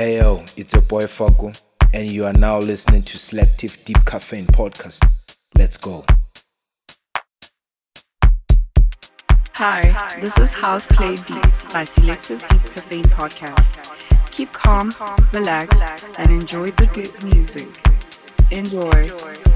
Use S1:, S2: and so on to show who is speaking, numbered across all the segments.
S1: Hey yo, it's your boy Foco, and you are now listening to Selective Deep Caffeine Podcast. Let's go.
S2: Hi, this is House Play Deep by Selective Deep Caffeine Podcast. Keep calm, relax, and enjoy the good music. Enjoy.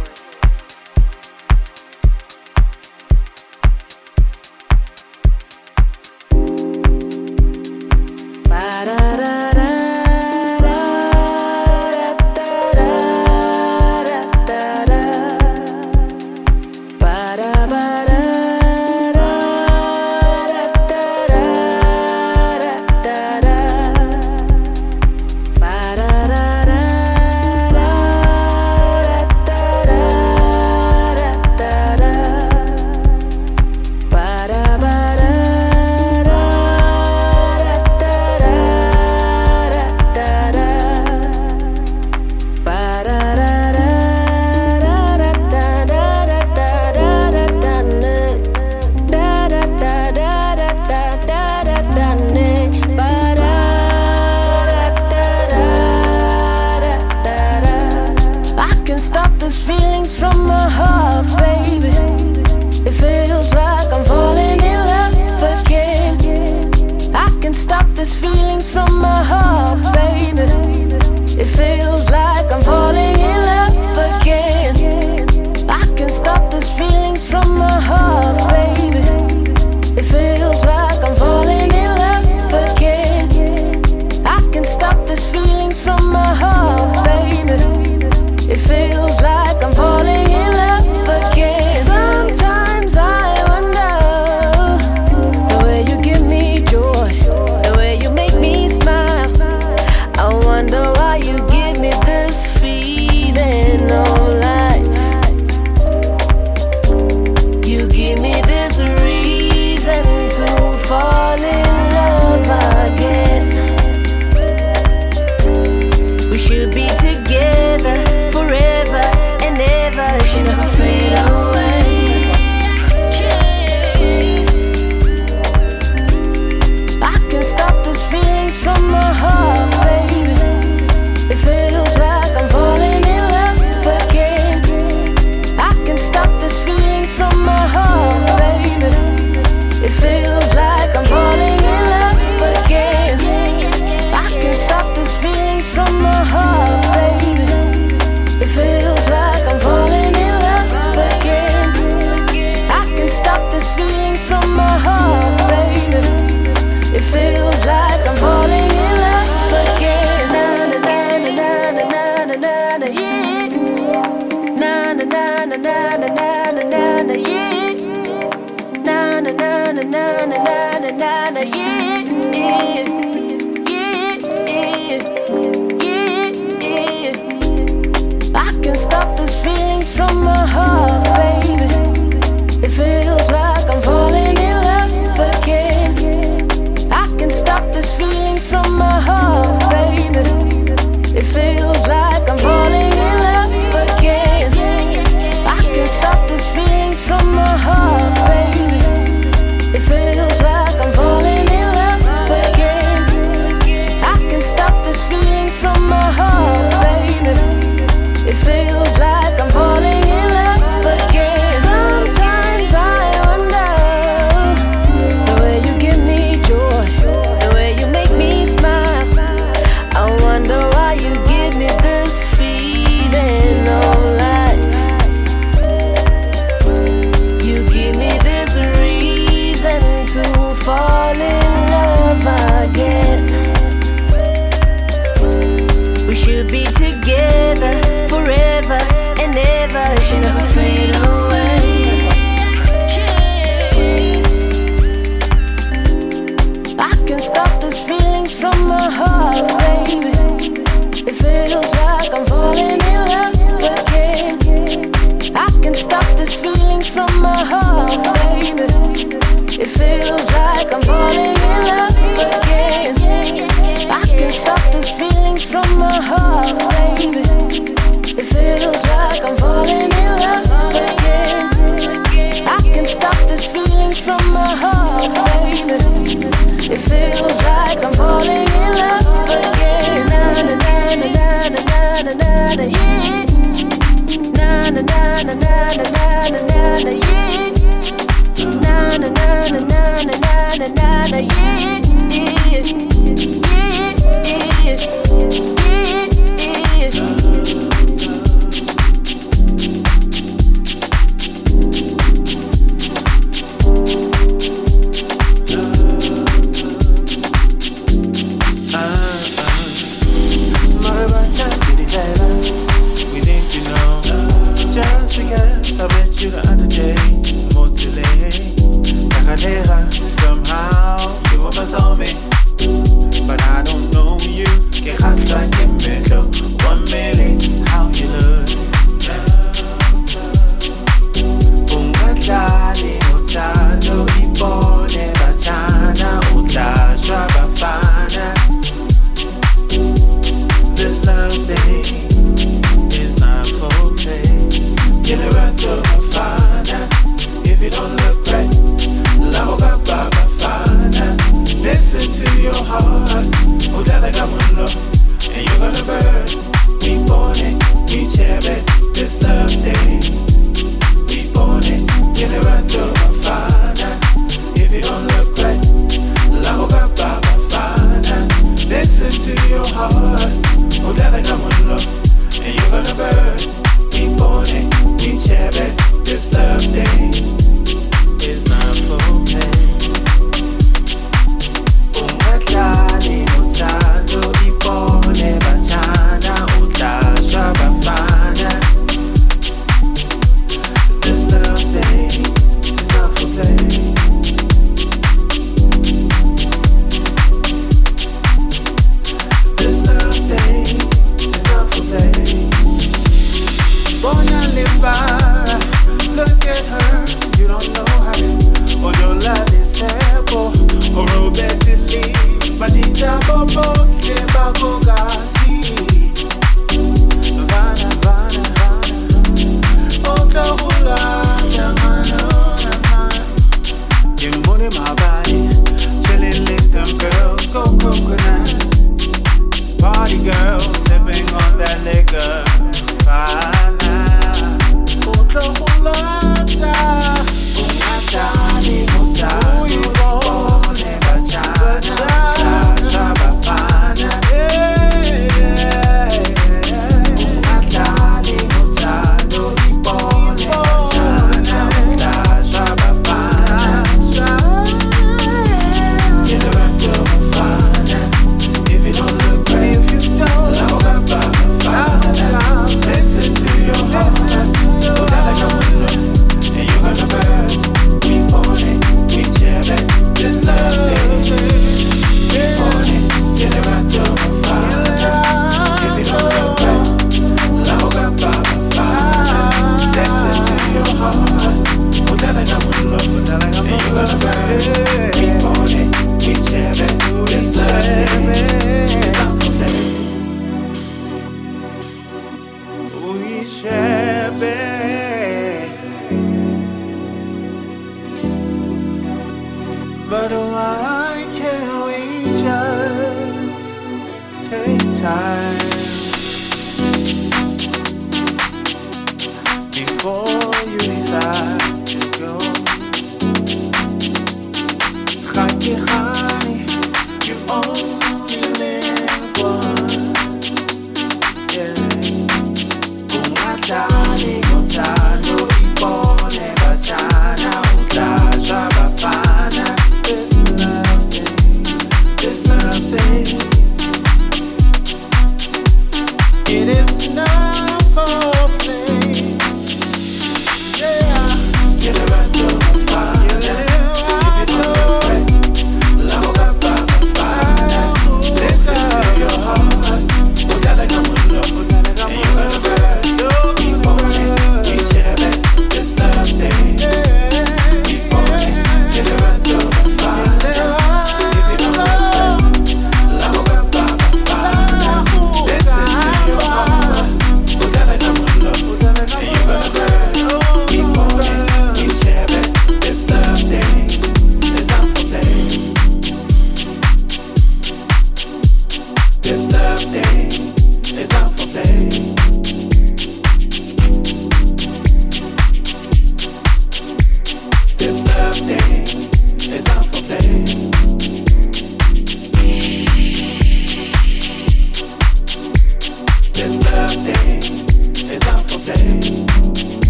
S3: together.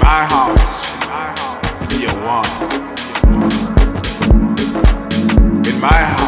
S3: My
S4: house,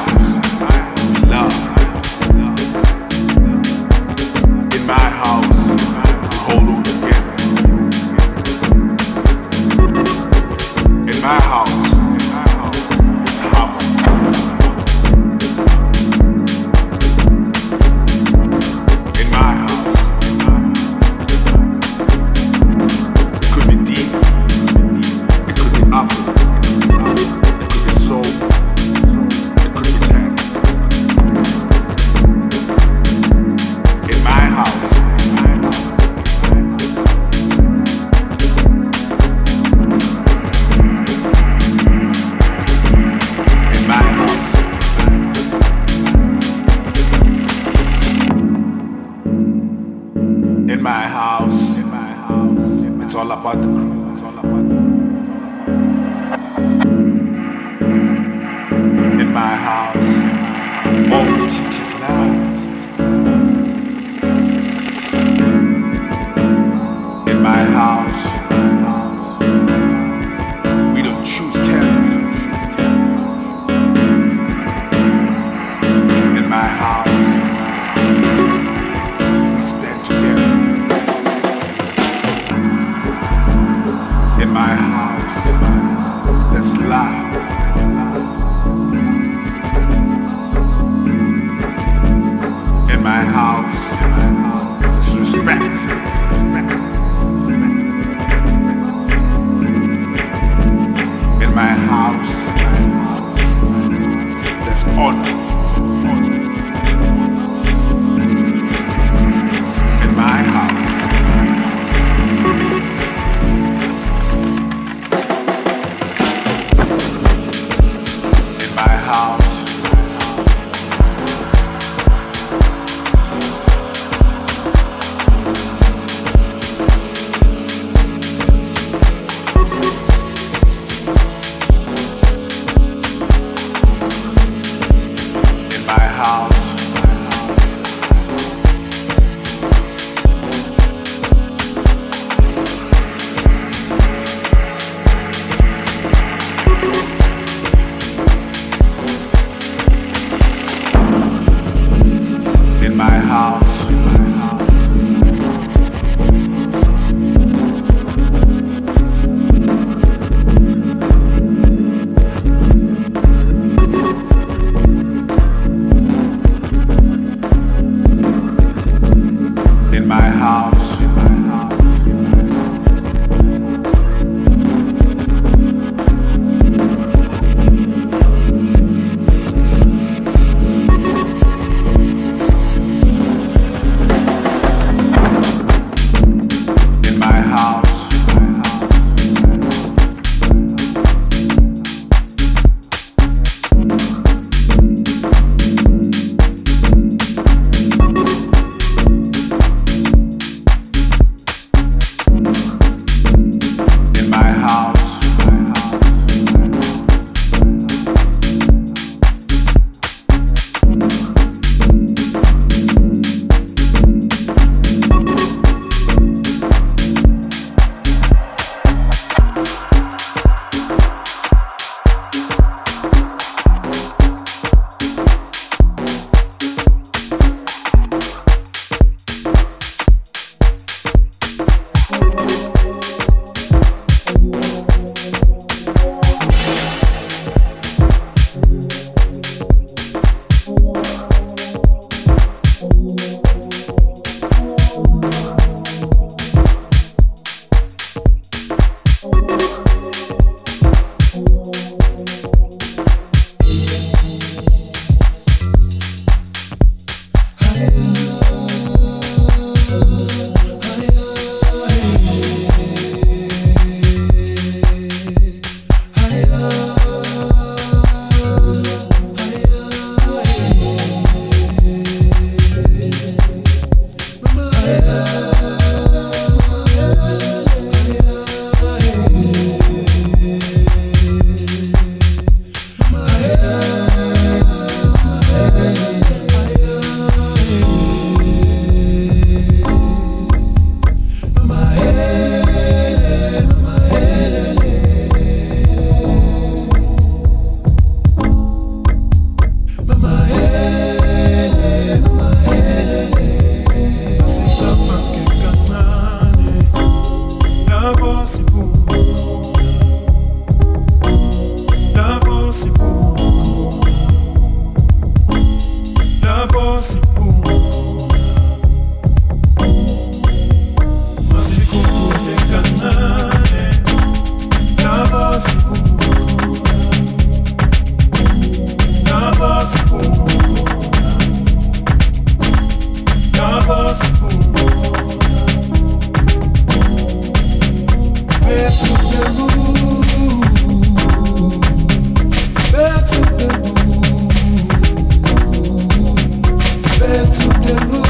S1: to the moon.